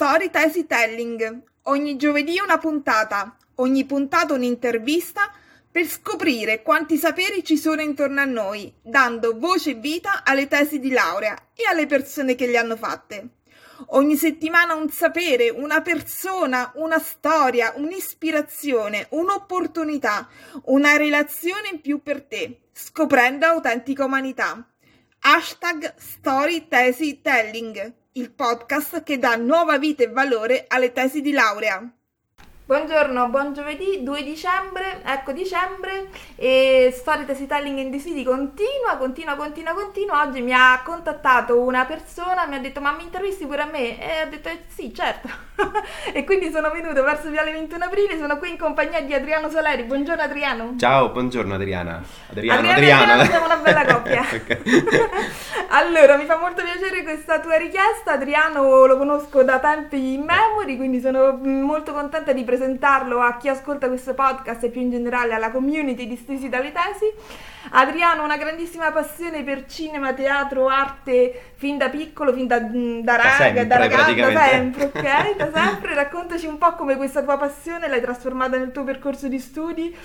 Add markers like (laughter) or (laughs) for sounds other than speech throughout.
Story Tesi Telling. Ogni giovedì una puntata, ogni puntata un'intervista per scoprire quanti saperi ci sono intorno a noi, dando voce e vita alle tesi di laurea e alle persone che le hanno fatte. Ogni settimana un sapere, una persona, una storia, un'ispirazione, un'opportunità, una relazione in più per te, scoprendo autentica umanità. Hashtag Story Tesi Telling il podcast che dà nuova vita e valore alle tesi di laurea. Buongiorno, buon giovedì 2 dicembre, ecco dicembre e Story Storytelling in the City continua, continua, continua, continua. Oggi mi ha contattato una persona, mi ha detto ma mi intervisti pure a me? E ho detto sì, certo. (laughs) e quindi sono venuto verso Viale 21 Aprile, sono qui in compagnia di Adriano Soleri. Buongiorno Adriano. Ciao, buongiorno Adriana. Adriano, Adriano. Adriana. Siamo una bella coppia. (laughs) (laughs) allora, mi fa molto piacere questa tua richiesta. Adriano lo conosco da tempi in memory, quindi sono molto contenta di presentare presentarlo a chi ascolta questo podcast e più in generale alla community di Stesi dalle Tesi. Adriano ha una grandissima passione per cinema, teatro, arte fin da piccolo, fin da, da raga, da, ragazza, da sempre, ok? Da (laughs) sempre. Raccontaci un po' come questa tua passione l'hai trasformata nel tuo percorso di studi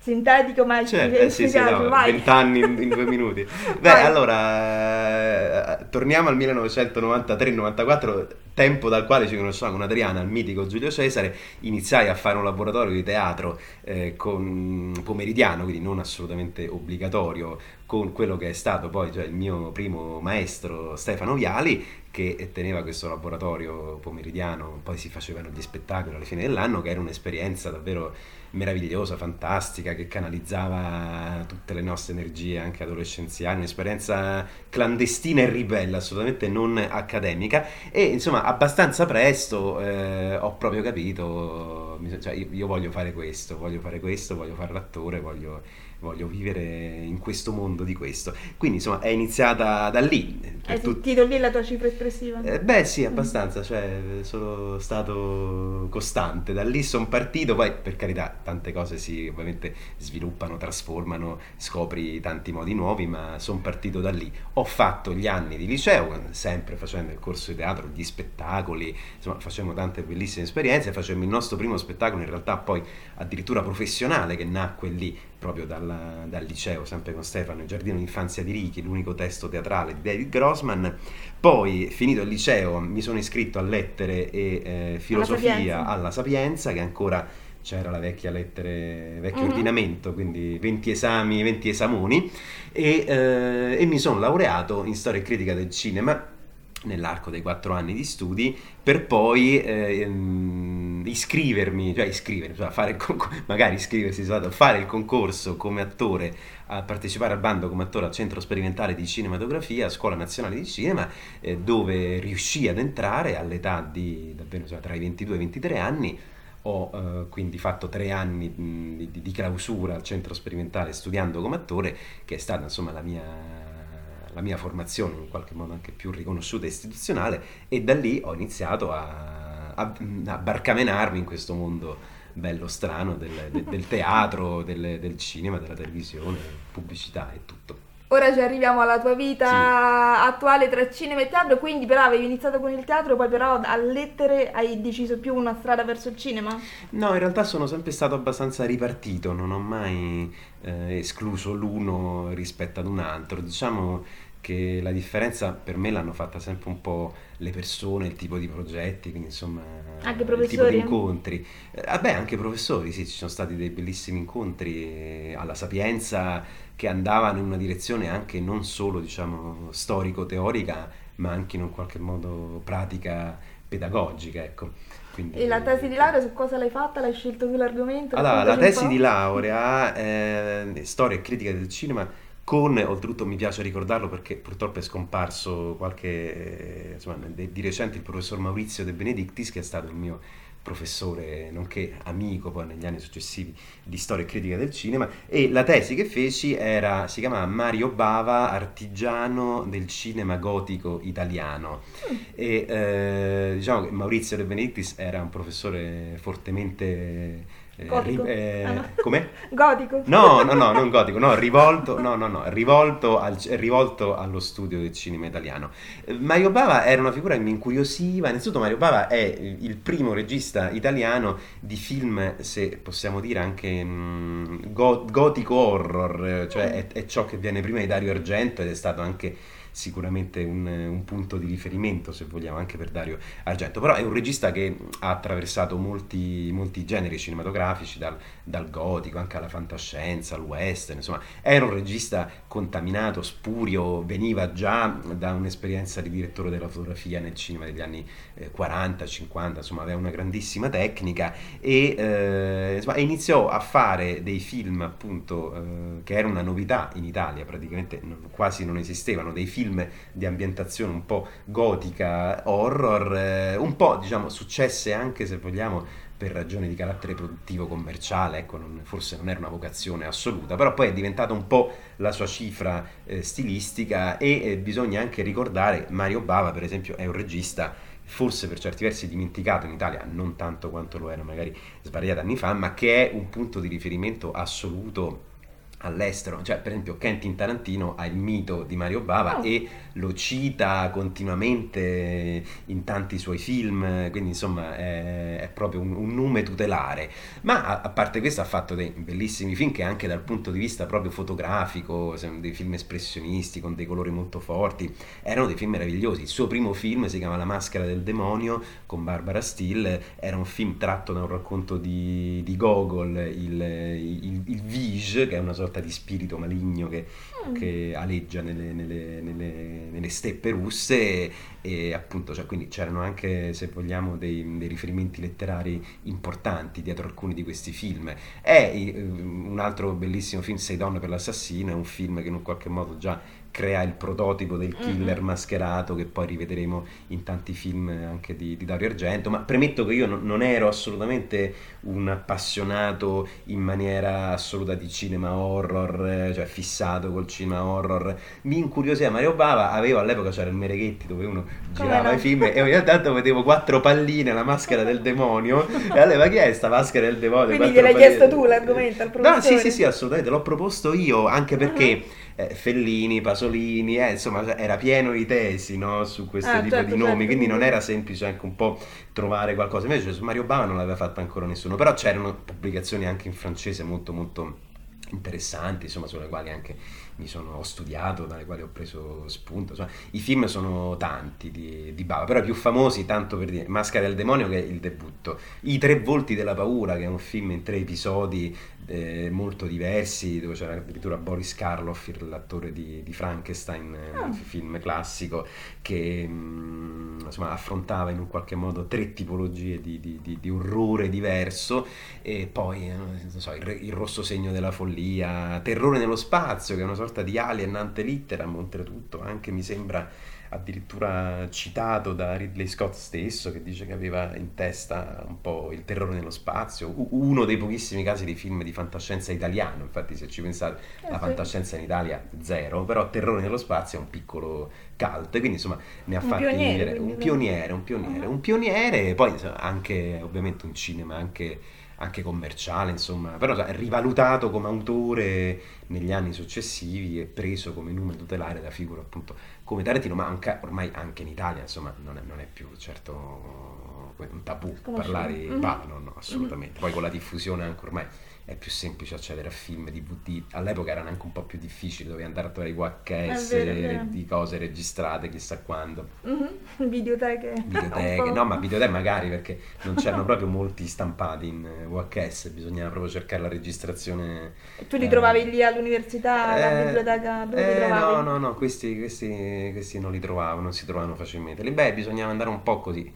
sintetico, ma certo, eh, sì, sì, no, 20 anni in, in, due minuti. (laughs) Beh, vai. allora, eh, torniamo al 1993-94, tempo dal quale ci conosciamo con Adriana, il mitico Giulio Cesare, iniziai a fare un laboratorio di teatro eh, con, pomeridiano, quindi non assolutamente obbligatorio, con quello che è stato poi cioè, il mio primo maestro Stefano Viali, che teneva questo laboratorio pomeridiano, poi si facevano gli spettacoli alla fine dell'anno, che era un'esperienza davvero meravigliosa, fantastica, che canalizzava tutte le nostre energie anche adolescenziali, un'esperienza clandestina e ribella, assolutamente non accademica. E insomma abbastanza presto eh, ho proprio capito, cioè io, io voglio fare questo, voglio fare questo, voglio fare l'attore, voglio voglio vivere in questo mondo di questo. Quindi insomma è iniziata da lì. Hai tut... sentito lì la tua cifra espressiva? Eh, beh sì, abbastanza, cioè sono stato costante, da lì sono partito, poi per carità tante cose si ovviamente sviluppano, trasformano, scopri tanti modi nuovi, ma sono partito da lì. Ho fatto gli anni di liceo, sempre facendo il corso di teatro, gli spettacoli, insomma facevamo tante bellissime esperienze, facevamo il nostro primo spettacolo in realtà poi addirittura professionale che nacque lì proprio dal, dal, liceo, sempre con Stefano, il giardino d'infanzia di Richi, l'unico testo teatrale di David Grossman. Poi, finito il liceo, mi sono iscritto a lettere e eh, filosofia alla Sapienza. alla Sapienza, che ancora c'era la vecchia lettere, vecchio uh-huh. ordinamento, quindi 20 esami, 20 esamoni, e, eh, e mi sono laureato in storia e critica del cinema nell'arco dei quattro anni di studi per poi eh, iscrivermi, cioè iscrivermi, cioè fare concor- magari iscriversi, fare il concorso come attore a partecipare al bando come attore al Centro Sperimentale di Cinematografia, Scuola Nazionale di Cinema, eh, dove riuscì ad entrare all'età di davvero cioè, tra i 22 e i 23 anni. Ho eh, quindi fatto tre anni di, di clausura al Centro Sperimentale studiando come attore, che è stata insomma la mia la mia formazione in qualche modo anche più riconosciuta e istituzionale e da lì ho iniziato a, a, a barcamenarmi in questo mondo bello strano del, del, del teatro, del, del, cinema, della televisione, pubblicità e tutto. Ora ci arriviamo alla tua vita sì. attuale tra cinema e teatro, quindi però avevi iniziato con il teatro, poi però a lettere hai deciso più una strada verso il cinema? No, in realtà sono sempre stato abbastanza ripartito, non ho mai eh, escluso l'uno rispetto ad un altro. Diciamo che la differenza per me l'hanno fatta sempre un po' le persone, il tipo di progetti, quindi insomma anche il tipo di incontri. Eh, vabbè, anche professori, sì, ci sono stati dei bellissimi incontri eh, alla Sapienza che andavano in una direzione anche non solo, diciamo, storico-teorica, ma anche in un qualche modo pratica pedagogica, ecco. Quindi, e la tesi di laurea su cosa l'hai fatta? L'hai scelto tu l'argomento? Allora, la tesi di laurea eh, storia e critica del cinema con, oltretutto mi piace ricordarlo perché purtroppo è scomparso qualche, insomma, di recente il professor Maurizio De Benedictis che è stato il mio professore nonché amico poi negli anni successivi di storia e critica del cinema. E la tesi che feci era, si chiamava Mario Bava, artigiano del cinema gotico italiano. E eh, diciamo che Maurizio De Benedictis era un professore fortemente eh, Gotico. ri- eh, Ah, no. come? (laughs) Gotico. No, no, no, non gotico, no, rivolto, no, no, no, rivolto, al- rivolto allo studio del cinema italiano. Eh, Mario Bava era una figura che mi incuriosiva, innanzitutto Mario Bava è il primo regista italiano di film, se possiamo dire anche mh, go- gotico horror, eh, cioè è, è ciò che viene prima di Dario Argento ed è stato anche sicuramente un, un punto di riferimento, se vogliamo, anche per Dario Argento. Però è un regista che ha attraversato molti, molti generi cinematografici, dal, dal gotico anche alla fantascienza, al western, insomma, era un regista contaminato, spurio, veniva già da un'esperienza di direttore della fotografia nel cinema degli anni eh, 40, 50, insomma, aveva una grandissima tecnica e eh, insomma, iniziò a fare dei film appunto eh, che era una novità in Italia, praticamente quasi non esistevano, dei film di ambientazione un po' gotica, horror, eh, un po' diciamo successe anche se vogliamo per ragioni di carattere produttivo commerciale, ecco, non- forse non era una vocazione assoluta, però poi è diventata un po' la sua cifra eh, stilistica e eh, bisogna anche ricordare Mario Bava, per esempio, è un regista forse per certi versi dimenticato in Italia, non tanto quanto lo era magari svariati anni fa, ma che è un punto di riferimento assoluto all'estero, cioè per esempio Quentin Tarantino ha il mito di Mario Bava Oh. e lo cita continuamente in tanti suoi film, quindi insomma è, è proprio un, un nome tutelare. Ma a, a parte questo ha fatto dei bellissimi film che anche dal punto di vista proprio fotografico, sono dei film espressionisti con dei colori molto forti, erano dei film meravigliosi. Il suo primo film si chiama La maschera del demonio con Barbara Steele, era un film tratto da un racconto di, di Gogol, il, il, il Vige, che è una sorta di spirito maligno che Mm. che aleggia nelle, nelle- nelle- nelle steppe russe e, e appunto cioè, quindi c'erano anche se vogliamo dei, dei riferimenti letterari importanti dietro alcuni di questi film è eh, un altro bellissimo film Sei donne per l'assassino è un film che in un qualche modo già crea il prototipo del killer Mhm. mascherato che poi rivedremo in tanti film anche di, di Dario Argento ma premetto che io non, non ero assolutamente un appassionato in maniera assoluta di cinema horror, eh, cioè fissato col cinema horror. Mi incuriosiva Mario Bava, avevo all'epoca c'era il Mereghetti dove uno girava no? i film e ogni tanto vedevo quattro palline, la maschera del demonio e allora chi è sta maschera del demonio? Quindi gliel'hai palline- chiesto tu l'argomento al No, sì, professore? sì, sì, assolutamente, l'ho proposto io, anche perché eh, Fellini, Pasolini, eh, insomma, era pieno di tesi no, su questo Ah, tipo certo, di nomi, certo, quindi non era semplice anche un po' trovare qualcosa. Invece su Mario Bava non l'aveva fatto ancora nessuno, però c'erano pubblicazioni anche in francese molto molto interessanti, insomma, sulle quali anche mi sono ho studiato, dalle quali ho preso spunto. Insomma, I film sono tanti di, di Bava, però i più famosi, tanto per dire, Maschera del Demonio che è il debutto, I Tre Volti della Paura che è un film in tre episodi eh, molto diversi, dove c'era addirittura Boris Karloff, l'attore di, di Frankenstein, il film classico, che mm, insomma, affrontava in un qualche modo tre tipologie di, di- di- di orrore diverso. E poi eh, non so, il, il rosso segno della follia, Terrore nello spazio, che è una sorta di alien ante litteram, oltretutto, anche mi sembra addirittura citato da Ridley Scott stesso, che dice che aveva in testa un po' il terrore nello spazio, uno dei pochissimi casi di film di fantascienza italiano, infatti se ci pensate Eh, la sì. fantascienza in Italia zero, però Terrore nello spazio è un piccolo cult, quindi insomma ne ha Un fatti pioniere, un pioniere, un pioniere, Ah. un pioniere e poi insomma, anche ovviamente un cinema anche, anche commerciale, insomma, però sai, rivalutato come autore negli anni successivi e preso come nome tutelare da figure appunto come Tarantino, ma anche, ormai anche in Italia, insomma, non è, non è più certo un tabù parlare di Mhm. Bava, no, no, assolutamente. Poi con la diffusione anche ormai è più semplice accedere a film, DVD. All'epoca erano anche un po' più difficili, dovevi andare a trovare i VHS vero, vero. di cose registrate chissà quando. Mhm. (laughs) Videoteche. Videoteche, no, ma videoteche magari perché non c'erano proprio molti stampati in eh, VHS, bisognava proprio cercare la registrazione. E tu li eh, trovavi lì all'università, alla eh, biblioteca, dove li eh, trovavi? No, no, no, questi, questi, questi non li trovavo, non si trovavano facilmente. Lì, beh, bisognava andare un po' così,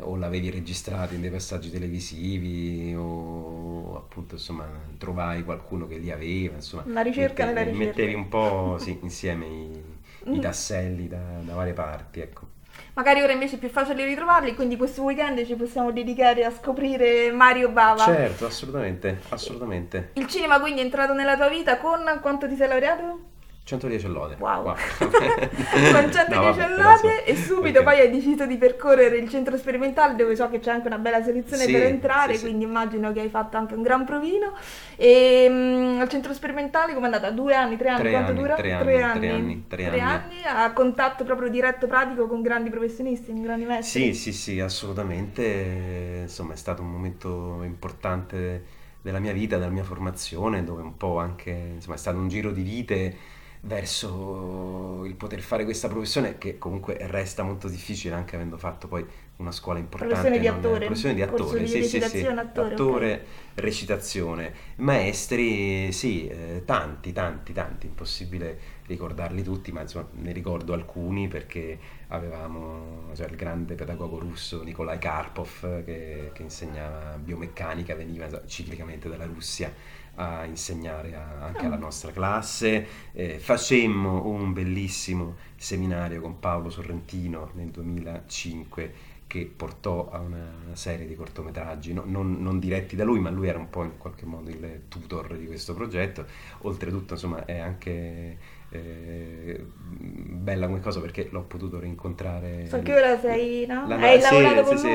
o l'avevi registrato in dei passaggi televisivi, o appunto, insomma, trovai qualcuno che li aveva, insomma. Una ricerca nella ricerca. Mettevi un po', (laughs) sì, insieme i, i Mm. tasselli da, da varie parti, ecco. Magari ora invece è più facile ritrovarli, quindi questo weekend ci possiamo dedicare a scoprire Mario Bava. Certo, assolutamente, assolutamente. Il cinema quindi è entrato nella tua vita con quanto ti sei laureato? 110 lode. Wow. Wow. (laughs) Con 110 No, vabbè, lode sì. e subito Ok. poi hai deciso di percorrere il centro sperimentale dove so che c'è anche una bella selezione Sì, per entrare, sì, sì. quindi immagino che hai fatto anche un gran provino. E mm, al centro sperimentale come è andata? Due anni, tre anni? Tre Quanto anni, dura? tre anni, tre anni, tre anni. anni, a contatto proprio diretto pratico con grandi professionisti, con grandi Sì, maestri. sì, sì, assolutamente. Insomma, è stato un momento importante della mia vita, della mia formazione, dove un po' anche, insomma, è stato un giro di vite verso il poter fare questa professione che comunque resta molto difficile anche avendo fatto poi una scuola importante. Professione di attore, professione di attore, di sì, sì, sì, recitazione, attore, attore, recitazione, maestri, sì, eh, tanti, tanti, tanti, impossibile ricordarli tutti, ma insomma ne ricordo alcuni perché avevamo cioè, il grande pedagogo russo Nikolai Karpov che, che insegnava biomeccanica, veniva ciclicamente dalla Russia a insegnare a- anche alla Ah. nostra classe. Eh, facemmo un bellissimo seminario con Paolo Sorrentino nel 2005 che portò a una serie di cortometraggi, no- non, non diretti da lui, ma lui era un po' in qualche modo il tutor di questo progetto. Oltretutto, insomma, è anche eh, bella come cosa perché l'ho potuto rincontrare. So che ora sei, no? La- Hai sì, lavorato sì, con sì,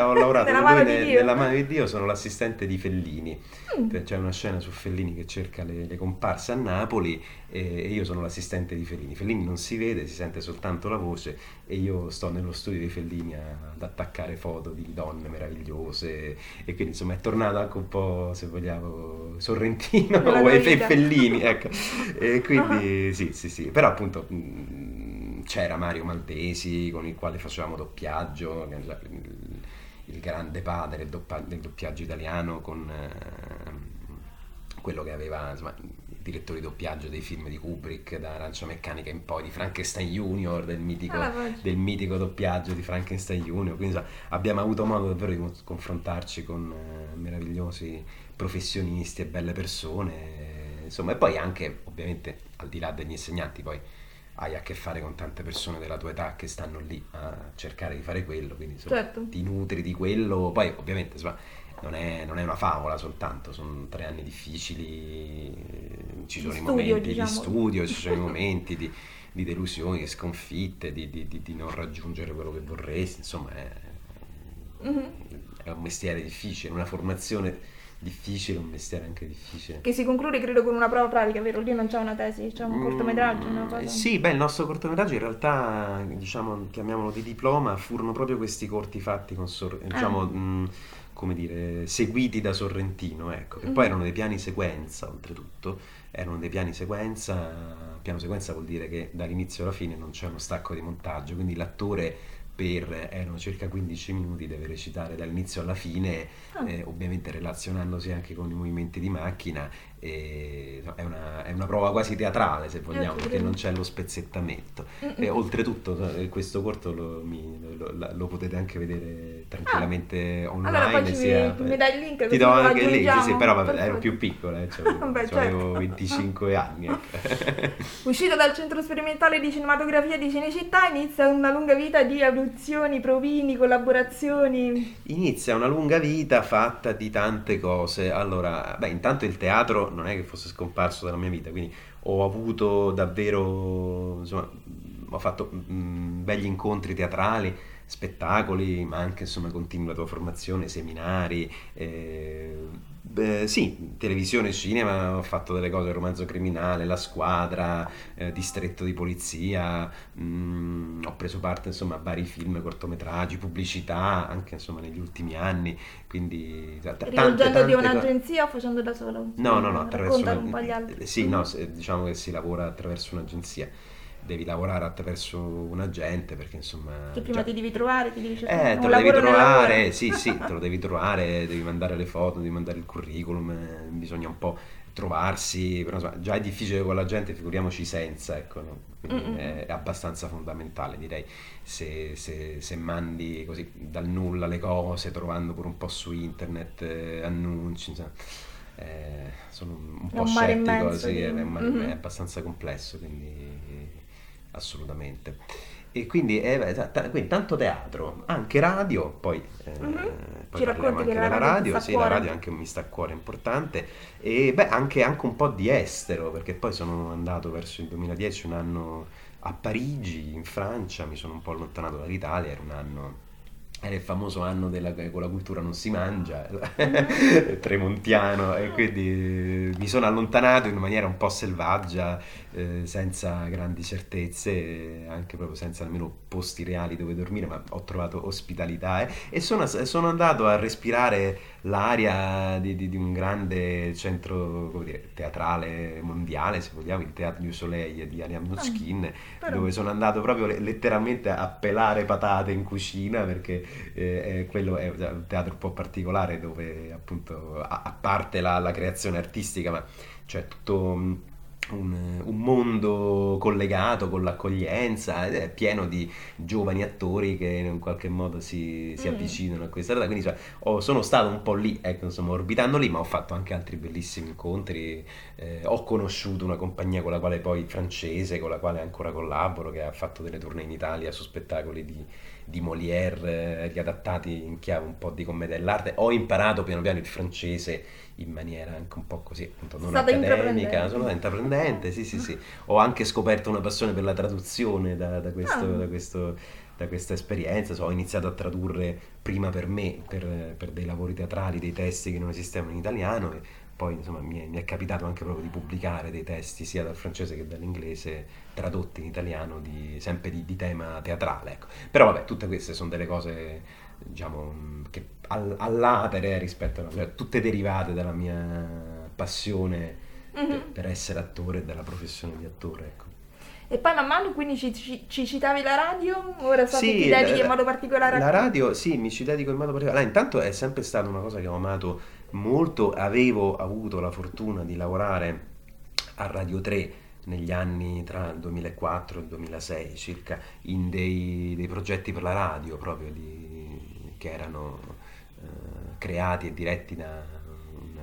ho lavorato (laughs) Nella con mano ne- nella mano di Dio, sono l'assistente di Fellini. Mm. C'è una scena su Fellini che cerca le, le comparse a Napoli e, e io sono l'assistente di Fellini. Fellini non si vede, si sente soltanto la voce e io sto nello studio di Fellini a- ad attaccare foto di donne meravigliose e quindi insomma è tornato anche un po', se vogliamo, Sorrentino (laughs) e. Fellini, ecco. (laughs) E quindi sì, sì, sì. Però appunto mh, c'era Mario Maltesi con il quale facevamo doppiaggio, il, il grande padre del, doppiaggio italiano con ehm, quello che aveva insomma, il direttore di doppiaggio dei film di Kubrick, da Arancia Meccanica in poi, di Frankenstein Junior, del mitico, Ah, del mitico doppiaggio di Frankenstein Junior. Quindi insomma, abbiamo avuto modo davvero di con- confrontarci con eh, meravigliosi professionisti e belle persone. Insomma, e poi anche, ovviamente, al di là degli insegnanti, poi hai a che fare con tante persone della tua età che stanno lì a cercare di fare quello, quindi insomma, Certo. ti nutri di quello. Poi, ovviamente, insomma, non è, non è una favola soltanto, sono tre anni difficili, eh, ci Di sono i studio, momenti diciamo. di studio, ci sono i (laughs) momenti di, di delusioni, di sconfitte, di, di- di- di non raggiungere quello che vorresti, insomma è, Mhm. è un mestiere difficile, una formazione difficile, un mestiere anche difficile. Che si conclude credo con una prova pratica, vero? Lì non c'è una tesi, c'è un cortometraggio, una Mm, cosa. Sì, beh, il nostro cortometraggio in realtà, diciamo, chiamiamolo di diploma, furono proprio questi corti fatti con Sor- Ah. diciamo, mh, come dire, seguiti da Sorrentino, ecco, che poi Mhm. erano dei piani sequenza, oltretutto, erano dei piani sequenza, piano sequenza vuol dire che dall'inizio alla fine non c'è uno stacco di montaggio, quindi l'attore per, erano circa 15 minuti, deve recitare dall'inizio alla fine, Ah. eh, ovviamente relazionandosi anche con i movimenti di macchina, e, no, è, una, è una prova quasi teatrale se vogliamo, perché non c'è lo spezzettamento. Mm-mm. E oltretutto eh, questo corto lo, mi- lo- lo- potete anche vedere tranquillamente online. Allora poi ci- sia- mi dai il link Ti do anche il link, sì, però vabbè, ero più piccolo, eh, cioè, (laughs) Vabbè, avevo certo. (laughs) 25 anni. ecco. (laughs) Uscito dal centro sperimentale di cinematografia di Cinecittà inizia una lunga vita di audizioni, provini, collaborazioni. Inizia una lunga vita fatta di tante cose. Allora, beh, intanto il teatro non è che fosse scomparso dalla mia vita, quindi ho avuto davvero, insomma, ho fatto mm, begli incontri teatrali, spettacoli, ma anche insomma continui la tua formazione, seminari. eh, beh, sì, televisione e cinema, ho fatto delle cose, romanzo criminale, la squadra, eh, distretto di polizia, mm, ho preso parte insomma a vari film, cortometraggi, pubblicità, anche insomma negli ultimi anni, quindi t- Rivolgendoti a un'agenzia o facendo da solo? No, no, no, attraverso una- un po' gli altri. Sì, no, diciamo che si lavora attraverso un'agenzia. Devi lavorare attraverso un agente perché insomma... Che prima già- ti devi trovare, ti devi eh, cercare te un lo devi trovare, sì, sì, (laughs) te lo devi trovare, devi mandare le foto, devi mandare il curriculum, eh, bisogna un po' trovarsi, però insomma, già è difficile con la gente, figuriamoci senza, ecco, no? Quindi è, è abbastanza fondamentale, direi, se, se- se mandi così dal nulla le cose, trovando pure un po' su internet, eh, annunci, insomma, eh, sono un un È po' scettico, immenso sì, è, mare- Mhm. è abbastanza complesso, quindi assolutamente. e quindi, eh, t- quindi, tanto teatro, anche radio, poi, eh, mm-hmm. poi Ci racconti anche che della la radio, sì, la radio anche mi sta a cuore importante e beh, anche, anche, un po' di estero, perché poi sono andato verso il 2010, un anno a Parigi, in Francia, mi sono un po' allontanato dall'Italia, era un anno era il famoso anno della, con la cultura non si mangia, (laughs) tremontiano, e quindi mi sono allontanato in maniera un po' selvaggia, eh, senza grandi certezze, anche proprio senza nemmeno posti reali dove dormire, ma ho trovato ospitalità eh, e sono, sono, andato a respirare l'aria di, di, di un grande centro dire, teatrale mondiale, se vogliamo, il Teatro du Soleil di Ariane Moschkin, ah, dove sono andato proprio letteralmente a pelare patate in cucina perché eh, quello è un teatro un po' particolare dove appunto a, a parte la, la, creazione artistica ma c'è tutto un, un, mondo collegato con l'accoglienza ed è pieno di giovani attori che in qualche modo si, si mm. avvicinano a questa realtà quindi cioè, oh, sono stato un po' lì ecco insomma orbitando lì ma ho fatto anche altri bellissimi incontri eh, ho conosciuto una compagnia con la quale poi francese con la quale ancora collaboro che ha fatto delle tournée in Italia su spettacoli di di Molière eh, riadattati in chiave un po' di commedia dell'arte. Ho imparato piano piano il francese in maniera anche un po' così, appunto, non State accademica, sono intraprendente, sì, sì, sì. Ho anche scoperto una passione per la traduzione da, da, questo, ah. da, questo, da questa esperienza. So, ho iniziato a tradurre prima per me, per, per, dei lavori teatrali, dei testi che non esistevano in italiano e poi insomma mi è, mi è, capitato anche proprio di pubblicare dei testi sia dal francese che dall'inglese tradotti in italiano di, sempre di, di, tema teatrale ecco. però vabbè tutte queste sono delle cose diciamo che all, all'atere rispetto a cioè, tutte derivate dalla mia passione mm-hmm. per, per, essere attore e della professione di attore ecco. E poi man mano quindi ci, ci, ci, citavi la radio? Ora so sì, che ti dedichi in modo particolare a... La radio, sì, mi ci dedico in modo particolare. Allora, intanto è sempre stata una cosa che ho amato molto, avevo avuto la fortuna di lavorare a Radio 3 negli anni tra il 2004 e il 2006 circa in dei, dei progetti per la radio proprio di, che erano eh, creati e diretti da un,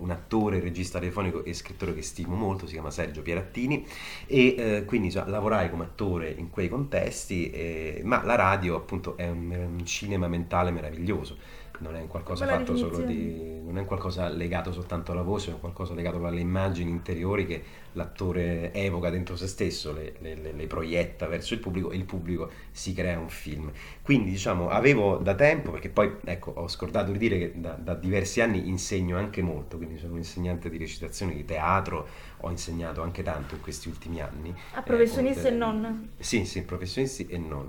un, attore, regista telefonico e scrittore che stimo molto, si chiama Sergio Pierattini e eh, quindi cioè, lavorai come attore in quei contesti, eh, ma la radio appunto è un, un cinema mentale meraviglioso non è un qualcosa fatto solo di non è un qualcosa legato soltanto alla voce, è un qualcosa legato alle immagini interiori che l'attore evoca dentro se stesso, le, le, le, proietta verso il pubblico e il pubblico si crea un film. Quindi diciamo avevo da tempo, perché poi ecco ho scordato di dire che da, da diversi anni insegno anche molto, quindi sono un insegnante di recitazione, di teatro, ho insegnato anche tanto in questi ultimi anni. A professionisti eh, e non? Sì, sì, professionisti e non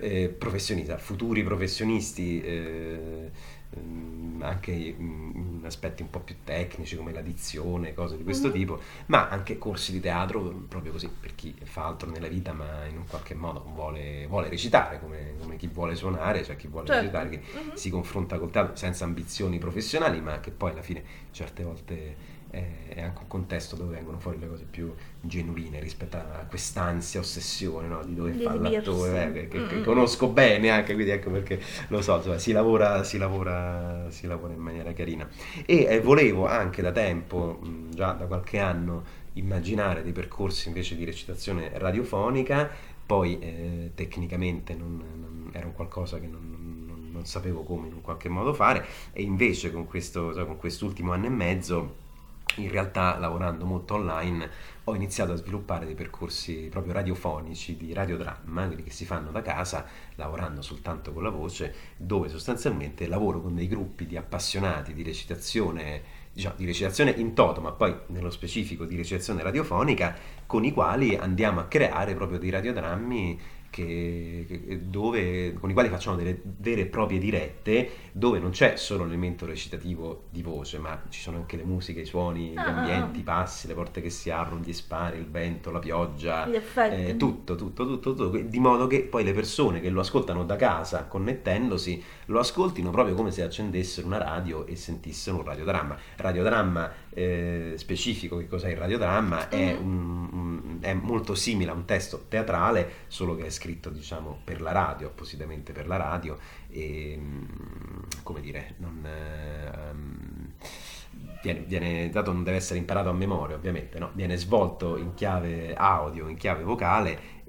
eh, professionista, futuri professionisti, eh, mm, anche in aspetti un po' più tecnici come l'addizione, cose di questo mm-hmm. tipo, ma anche corsi di teatro, proprio così, per chi fa altro nella vita ma in un qualche modo vuole, vuole recitare, come, come, chi vuole suonare, cioè chi vuole certo. recitare, che mm-hmm. si confronta col teatro senza ambizioni professionali, ma che poi alla fine certe volte è anche un contesto dove vengono fuori le cose più genuine rispetto a quest'ansia, ossessione no? di dove fa l'attore, eh, che, che, conosco bene anche, quindi ecco perché lo so, insomma, si, lavora, si, lavora, si lavora in maniera carina. E eh, volevo anche da tempo, già da qualche anno, immaginare dei percorsi invece di recitazione radiofonica, poi eh, tecnicamente non, non, era un qualcosa che non, non, sapevo come in un qualche modo fare e invece con, questo, con quest'ultimo anno e mezzo in realtà lavorando molto online ho iniziato a sviluppare dei percorsi proprio radiofonici di radiodramma, quelli che si fanno da casa, lavorando soltanto con la voce, dove sostanzialmente lavoro con dei gruppi di appassionati di recitazione, diciamo, di recitazione in toto, ma poi nello specifico di recitazione radiofonica, con i quali andiamo a creare proprio dei radiodrammi che, che, dove, con i quali facciamo delle vere e proprie dirette, dove non c'è solo l'elemento recitativo di voce, ma ci sono anche le musiche, i suoni, gli ah. ambienti, i passi, le porte che si aprono, gli spari, il vento, la pioggia, eh, tutto, tutto, tutto, tutto, di modo che poi le persone che lo ascoltano da casa, connettendosi, lo ascoltino proprio come se accendessero una radio e sentissero un radiodramma. Radiodramma eh, specifico che cos'è il radiodramma, è, mm-hmm. un, un, è, molto simile a un testo teatrale, solo che è scritto diciamo per la radio, appositamente per la radio, e mm, come dire, non, um, viene, viene, dato non deve essere imparato a memoria ovviamente, no? viene svolto in chiave audio, in chiave vocale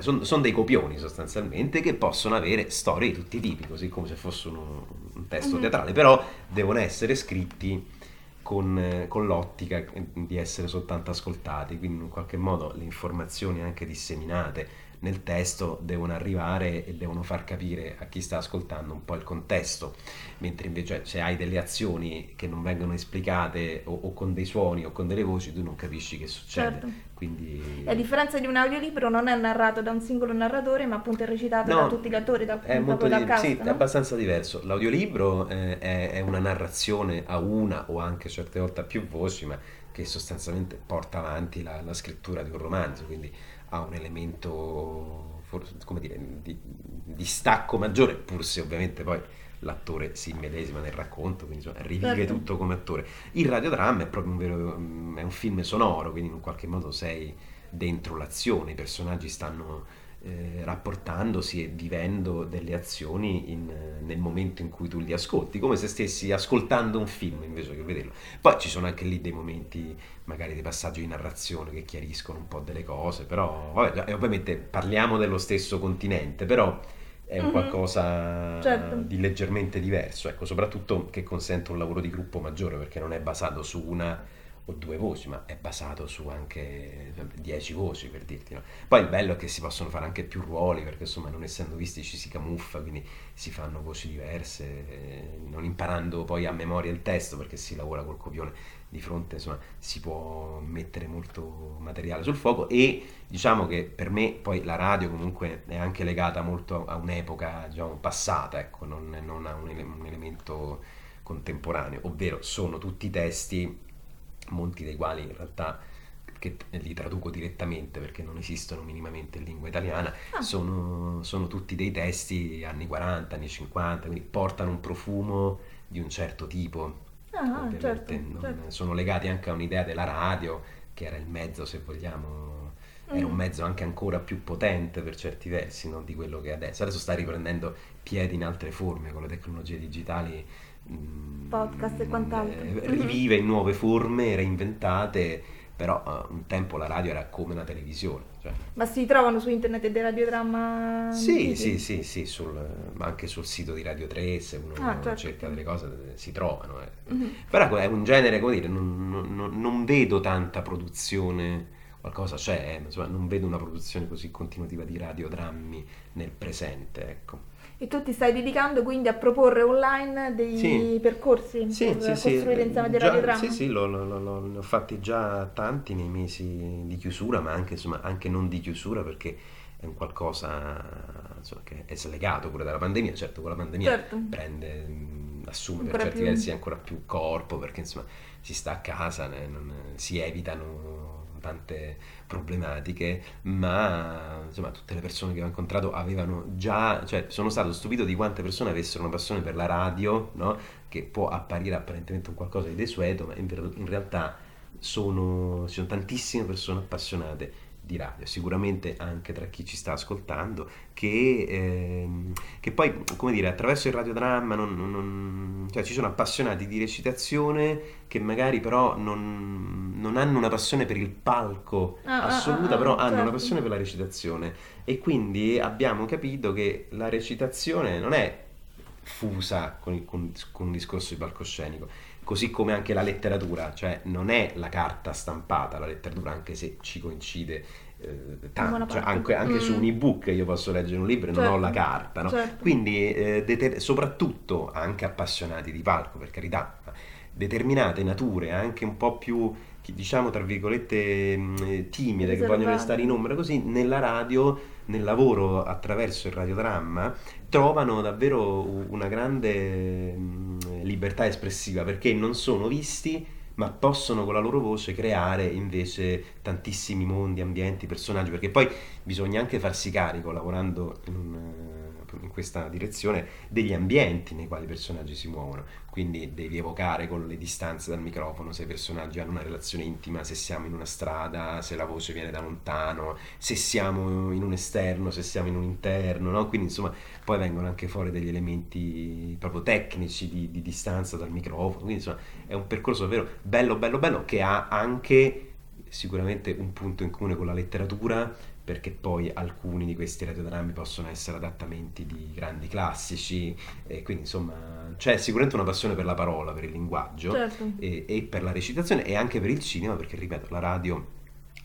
sono son dei copioni sostanzialmente che possono avere storie di tutti i tipi, così come se fossero un testo mm-hmm. teatrale, però devono essere scritti con, con, l'ottica di essere soltanto ascoltati, quindi in qualche modo le informazioni anche disseminate nel testo devono arrivare e devono far capire a chi sta ascoltando un po' il contesto, mentre invece se hai delle azioni che non vengono esplicate o, o con dei suoni o con delle voci tu non capisci che succede. Certo. Quindi... A differenza di un audiolibro non è narrato da un singolo narratore ma appunto è recitato no, da tutti gli attori, da, è molto dal cast, Sì, no? è abbastanza diverso. L'audiolibro eh, è, è una narrazione a una o anche certe volte a più voci ma che sostanzialmente porta avanti la, la scrittura di un romanzo, quindi ha un elemento come dire, di, di, stacco maggiore, pur se ovviamente poi l'attore si immedesima nel racconto, quindi insomma, rivive certo. tutto come attore. Il radiodramma è proprio un, vero, è un film sonoro, quindi in qualche modo sei dentro l'azione, i personaggi stanno eh, rapportandosi e vivendo delle azioni in, nel momento in cui tu li ascolti, come se stessi ascoltando un film invece che vederlo. Poi ci sono anche lì dei momenti, magari dei passaggi di narrazione che chiariscono un po' delle cose, però vabbè, ovviamente parliamo dello stesso continente, però è un mm-hmm. qualcosa certo. di leggermente diverso, ecco, soprattutto che consente un lavoro di gruppo maggiore perché non è basato su una o due voci, ma è basato su anche dieci voci per dirti. No? Poi il bello è che si possono fare anche più ruoli, perché insomma non essendo visti ci si camuffa, quindi si fanno voci diverse, eh, non imparando poi a memoria il testo, perché si lavora col copione di fronte, insomma si può mettere molto materiale sul fuoco e diciamo che per me poi la radio comunque è anche legata molto a un'epoca diciamo, passata, ecco, non, non a un, ele- un elemento contemporaneo, ovvero sono tutti testi molti dei quali in realtà che li traduco direttamente perché non esistono minimamente in lingua italiana, ah. sono, sono, tutti dei testi anni 40, anni 50, quindi portano un profumo di un certo tipo. Ah, certo, certo. Sono legati anche a un'idea della radio, che era il mezzo, se vogliamo, mm. era un mm. mezzo anche ancora più potente per certi versi no? di quello che è adesso. Adesso sta riprendendo piedi in altre forme con le tecnologie digitali podcast e quant'altro. Eh, rivive in nuove forme, reinventate, però uh, un tempo la radio era come una televisione. Cioè. Ma si trovano su internet dei radiodramma? Sì, sì, sì, sì, sul, anche sul sito di Radio 3, se uno ah, certo. cerca delle cose si trovano. Eh. Mm-hmm. Però è un genere, come dire, non, non, non vedo tanta produzione qualcosa c'è, eh, insomma, non vedo una produzione così continuativa di radiodrammi nel presente, ecco. E tu ti stai dedicando quindi a proporre online dei sì. percorsi sì, per sì, costruire insieme dei radiodrammi? Sì, sì, lo, lo, lo, ne ho fatti già tanti nei mesi di chiusura, ma anche, insomma, anche non di chiusura perché è un qualcosa insomma, che è slegato pure dalla pandemia, certo con la pandemia certo. prende, assume ancora per certi più... versi ancora più corpo perché insomma si sta a casa, né, non, si evitano tante problematiche, ma insomma tutte le persone che ho incontrato avevano già, cioè sono stato stupito di quante persone avessero una passione per la radio, no? che può apparire apparentemente un qualcosa di desueto, ma in, in realtà sono, ci sono tantissime persone appassionate di radio, sicuramente anche tra chi ci sta ascoltando, che, ehm, che poi, come dire, attraverso il radiodramma non, non, cioè, ci sono appassionati di recitazione che magari però non, non hanno una passione per il palco ah, ah assoluta, ah, ah, però hanno certo. una passione per la recitazione e quindi abbiamo capito che la recitazione non è fusa con, con, con un discorso di palcoscenico, così come anche la letteratura, cioè non è la carta stampata, la letteratura anche se ci coincide eh, tanto, cioè anche, anche mm. su un ebook io posso leggere un libro e certo. non ho la certo, carta, no? certo. quindi eh, deter- soprattutto anche appassionati di palco, per carità, determinate nature anche un po' più diciamo tra virgolette mm, timide che vogliono restare in ombra così nella radio nel lavoro attraverso il radiodramma trovano davvero una grande mm, libertà espressiva perché non sono visti ma possono con la loro voce creare invece tantissimi mondi, ambienti, personaggi, perché poi bisogna anche farsi carico, lavorando in un in questa direzione degli ambienti nei quali i personaggi si muovono. Quindi devi evocare con le distanze dal microfono se i personaggi hanno una relazione intima, se siamo in una strada, se la voce viene da lontano, se siamo in un esterno, se siamo in un interno, no? Quindi insomma poi vengono anche fuori degli elementi proprio tecnici di, di distanza dal microfono. Quindi insomma è un percorso davvero bello, bello, bello che ha anche sicuramente un punto in comune con la letteratura perché poi alcuni di questi radiodrammi possono essere adattamenti di grandi classici e quindi insomma c'è sicuramente una passione per la parola, per il linguaggio Certo. e, e per la recitazione e anche per il cinema perché ripeto la radio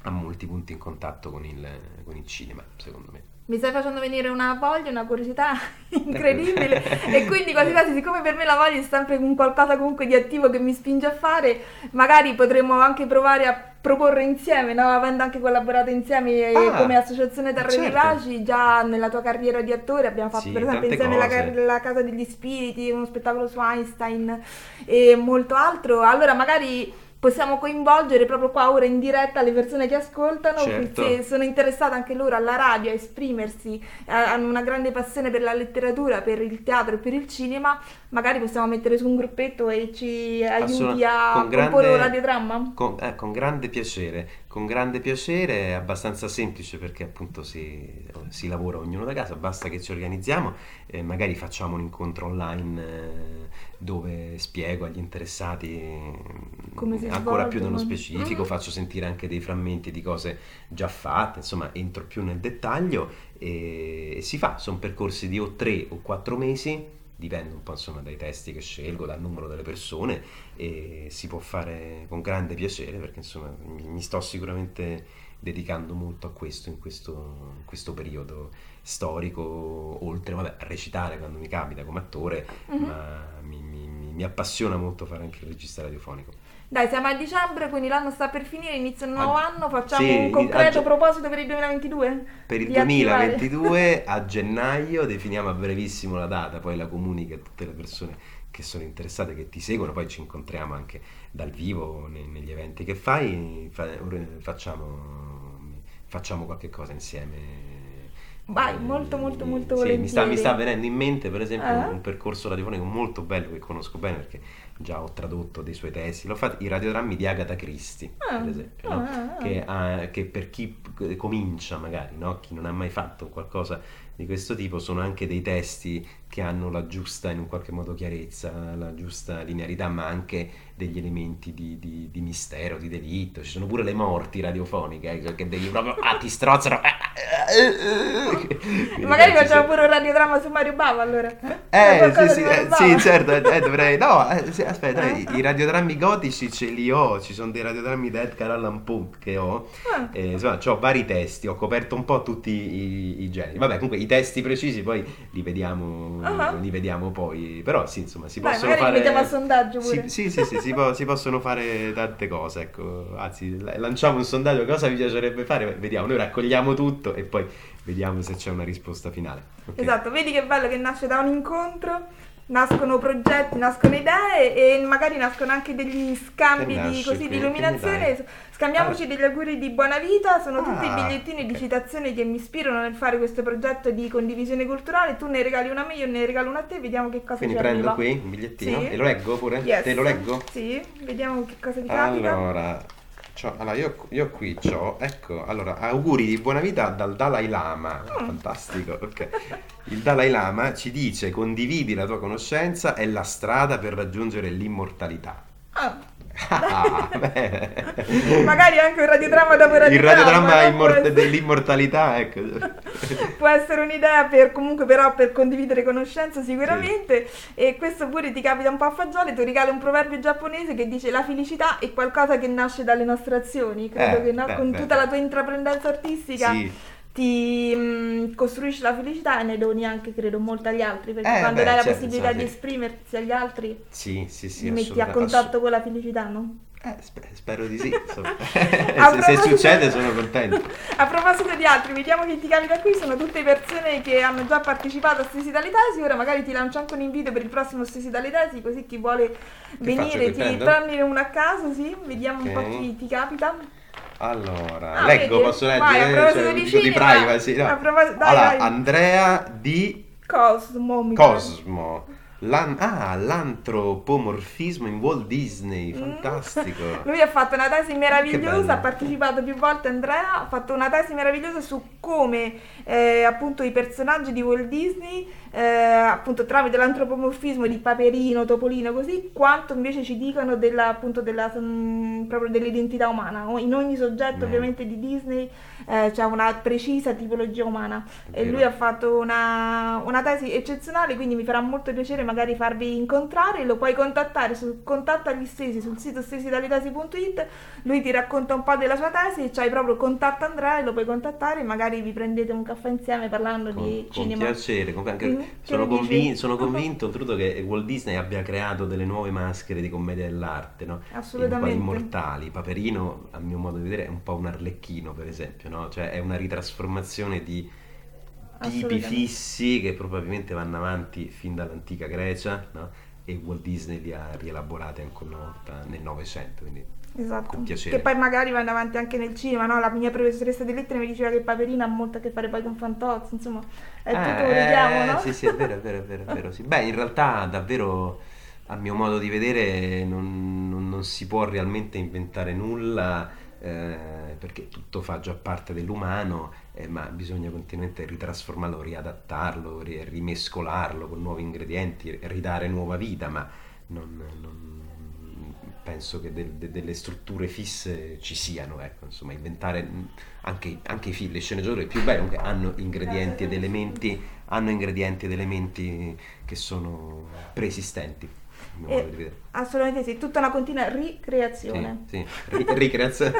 ha molti punti in contatto con il, con il cinema secondo me. Mi stai facendo venire una voglia, una curiosità (laughs) incredibile (laughs) e quindi quasi quasi siccome per me la voglia è sempre un qualcosa comunque di attivo che mi spinge a fare, magari potremmo anche provare a proporre insieme, no? avendo anche collaborato insieme eh, Ah, come associazione Terre certo. Vivaci, già nella tua carriera di attore abbiamo fatto Sì, per esempio insieme la, la Casa degli Spiriti, uno spettacolo su Einstein e molto altro, allora magari possiamo coinvolgere proprio qua ora in diretta le persone che ascoltano, Certo. se sono interessate anche loro alla radio a esprimersi, eh, hanno una grande passione per la letteratura, per il teatro e per il cinema, magari possiamo mettere su un gruppetto e ci aiuti a con comporre un radiodramma? Con, eh, con grande piacere, con grande piacere, è abbastanza semplice perché appunto si, si lavora ognuno da casa, basta che ci organizziamo, e magari facciamo un incontro online eh, dove spiego agli interessati mm, ancora più nello specifico, Mhm. faccio sentire anche dei frammenti di cose già fatte, insomma entro più nel dettaglio e, e si fa, sono percorsi di o tre o quattro mesi, dipende un po' insomma dai testi che scelgo, dal numero delle persone e si può fare con grande piacere perché insomma mi, sto sicuramente dedicando molto a questo in questo, in questo periodo storico, oltre vabbè, a recitare quando mi capita come attore, Mhm. ma mi- mi- mi appassiona molto fare anche il regista radiofonico. Dai, siamo a dicembre, quindi l'anno sta per finire, inizia un nuovo Ah, anno, facciamo sì, un concreto a- proposito per il 2022? Per il Di attivare. 2022 (laughs) a gennaio definiamo a brevissimo la data, poi la comunica a tutte le persone che sono interessate, che ti seguono, poi ci incontriamo anche dal vivo ne- negli eventi che fai, fa- facciamo, facciamo qualche cosa insieme. Vai, Eh, molto, molto, molto sì, mi sta, mi volentieri. sta venendo in mente per esempio Ah. un percorso radiofonico molto bello che conosco bene perché già ho tradotto dei suoi testi, l'ho fatto i radiodrammi di Agatha Christie Ah, per esempio, ah, no? ah, ah. che, ha- che per chi comincia magari, no? chi non ha mai fatto qualcosa di questo tipo, sono anche dei testi che hanno la giusta, in un qualche modo, chiarezza, la giusta linearità, ma anche degli elementi di, di- di mistero, di delitto. Ci sono pure le morti radiofoniche, eh, che devi proprio, ah, ti strozzano. (laughs) Magari facciamo pure un radiodramma su Mario Bava allora. Eh, sì, sì, eh, sì, certo, eh, eh, dovrei... No, eh, sì, aspetta, i, i radiodrammi gotici ce li ho, ci sono dei radiodrammi da Edgar Allan Poe che ho, Ah. insomma, ho vari testi, ho coperto un po' tutti i, i generi. Vabbè, comunque i testi precisi poi li vediamo, Ah. li vediamo poi, però sì, insomma, si Dai, possono magari li fare... mettiamo a sondaggio pure. Sì, sì, sì, sì, si, può- si possono fare tante cose, ecco, anzi, la- lanciamo un sondaggio, cosa vi piacerebbe fare? Vediamo, noi raccogliamo tutto e poi vediamo se c'è una risposta finale. ok? Esatto, vedi che bello che nasce da un incontro, nascono progetti, nascono idee e magari nascono anche degli scambi Che di, nasce così, di illuminazione. ne dai? Scambiamoci degli auguri di buona vita, sono tutti i Ah, bigliettini di citazione che mi ispirano nel fare questo progetto di condivisione culturale. Tu ne regali una a me, io ne regalo una a te, vediamo che cosa Quindi ci prendo arriva. qui un bigliettino Sì. e lo leggo pure? Yes. Te lo leggo? Sì, vediamo che cosa ti capita. Allora, c'ho- allora, io, io qui ho, ecco, allora, auguri di buona vita dal Dalai Lama, Mm. fantastico, ok. Il Dalai Lama ci dice condividi la tua conoscenza, è la strada per raggiungere l'immortalità. Ah, Ah, (laughs) magari anche un radiodramma dopo Il radiodramma. radiodramma no? immor- Può essere- dell'immortalità, ecco. (laughs) Può essere un'idea per comunque però per condividere conoscenza sicuramente e questo pure ti capita un po' a fagiole, tu regali un proverbio giapponese che dice la felicità è qualcosa che nasce dalle nostre azioni, credo Eh, che no? beh, con beh, tutta la tua intraprendenza artistica Sì. Ti mm, costruisci la felicità e ne doni anche credo molto agli altri perché Eh, quando beh, dai la certo, possibilità insomma, di esprimersi agli altri Sì, sì, sì, ti metti a contatto con la felicità, no? Eh, spe- spero di sì. (laughs) (laughs) se, se succede sono contento. (laughs) A proposito di altri, vediamo chi ti capita qui, sono tutte persone che hanno già partecipato a Stesi dalle Tesi, ora magari ti lancio anche un invito per il prossimo Stesi dalle Tesi, così chi vuole faccio, venire che ti prendo? prendi uno a caso, sì, vediamo un po' chi ti capita. Allora, Ah, leggo, vedi? posso Vai, leggere? proposito Cioè, di dico di privacy, no. a proposito- dai, allora, vai. Andrea di Cosmo. Cosmo. L'an- ah, l'antropomorfismo in Walt Disney, Mm. fantastico. (laughs) Lui ha fatto una tesi meravigliosa, ha partecipato più volte Andrea, ha fatto una tesi meravigliosa su come eh, appunto i personaggi di Walt Disney, eh, appunto tramite l'antropomorfismo di Paperino, Topolino, così, quanto invece ci dicono della, appunto della, mm, proprio dell'identità umana. In ogni soggetto Bello. ovviamente di Disney eh, c'è una precisa tipologia umana e lui ha fatto una, una tesi eccezionale, quindi mi farà molto piacere magari farvi incontrare, lo puoi contattare su contattagli stessi sul sito stessidalitasi.it, lui ti racconta un po' della sua tesi e c'hai proprio contatta Andrea e lo puoi contattare magari vi prendete un caffè insieme parlando Con, di con cinema. piacere, con- anche- Mhm. Sono, convin- sono (laughs) convinto oltretutto che Walt Disney abbia creato delle nuove maschere di commedia dell'arte, no? Assolutamente. Un po' immortali. Paperino, a mio modo di vedere, è un po' un arlecchino, per esempio, no? Cioè è una ritrasformazione di tipi fissi che probabilmente vanno avanti fin dall'antica Grecia, no? E Walt Disney li ha rielaborati ancora una volta nel Novecento, quindi Esatto. con piacere. Che poi magari vanno avanti anche nel cinema, no? La mia professoressa di lettere mi diceva che Paperino ha molto a che fare poi con Fantozzi, insomma, è tutto un Eh, no? Sì, sì, è vero, è vero, è vero, è vero, sì. Beh, in realtà davvero, a mio modo di vedere, non, non- non si può realmente inventare nulla, eh, perché tutto fa già parte dell'umano, eh, ma bisogna continuamente ritrasformarlo, riadattarlo, ri- rimescolarlo con nuovi ingredienti, ridare nuova vita, ma non... non- penso che del- de- delle strutture fisse ci siano, ecco, insomma, inventare anche, anche i film, le sceneggiature più belle comunque hanno ingredienti ed elementi, hanno ingredienti ed elementi che sono preesistenti, Eh. Assolutamente sì, tutta una continua ricreazione. Sì, sì. (laughs) Ricreazione,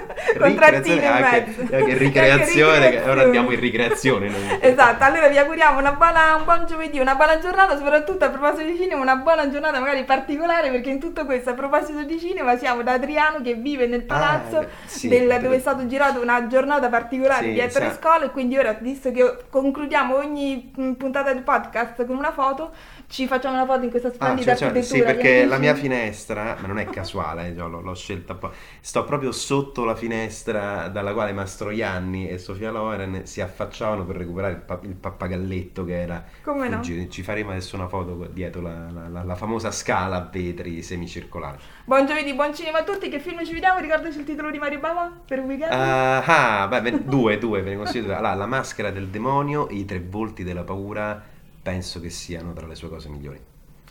in anche, mezzo. anche ricreazione, ora ricreazione. andiamo in ricreazione. (laughs) Esatto, allora vi auguriamo una buona, un buon giovedì, una buona giornata, soprattutto a proposito di cinema, una buona giornata magari particolare perché in tutto questo a proposito di cinema siamo da Adriano che vive nel palazzo Ah, sì, del- dove- è stato girato una giornata particolare Sì, di Ettore Scola e quindi ora, visto che concludiamo ogni mm, puntata del podcast con una foto, ci facciamo una foto in questa Ah, splendida cioè, cioè, architettura. sì, perché la mia finestra, ma non è (laughs) casuale, eh, cioè, l'ho, l'ho scelta un po'. Sto proprio sotto la finestra dalla quale Mastroianni e Sofia Loren si affacciavano per recuperare il, pa- il pappagalletto che era Come no? fuggito. Ci faremo adesso una foto dietro la, la- la- la famosa scala a vetri semicircolari. Buon giovedì, buon cinema a tutti, che film ci vediamo? Ricordaci il titolo di Mario Bava per il weekend? Ah, ah, beh, (laughs) due, due, ve ne consiglio due. Allora, la maschera del demonio e i tre volti della paura penso che siano tra le sue cose migliori.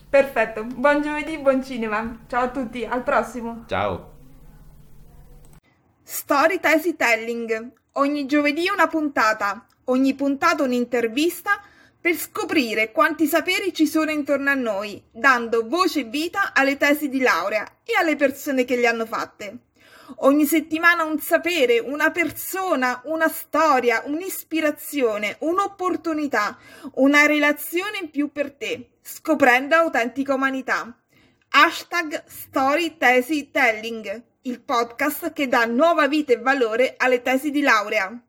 Perfetto, buon giovedì, buon cinema. Ciao a tutti, al prossimo. Ciao! Story Tesi Telling. Ogni giovedì una puntata, ogni puntata un'intervista per scoprire quanti saperi ci sono intorno a noi, dando voce e vita alle tesi di laurea e alle persone che le hanno fatte. Ogni settimana un sapere, una persona, una storia, un'ispirazione, un'opportunità, una relazione in più per te, scoprendo autentica umanità. Hashtag Story Tesi Telling, il podcast che dà nuova vita e valore alle tesi di laurea.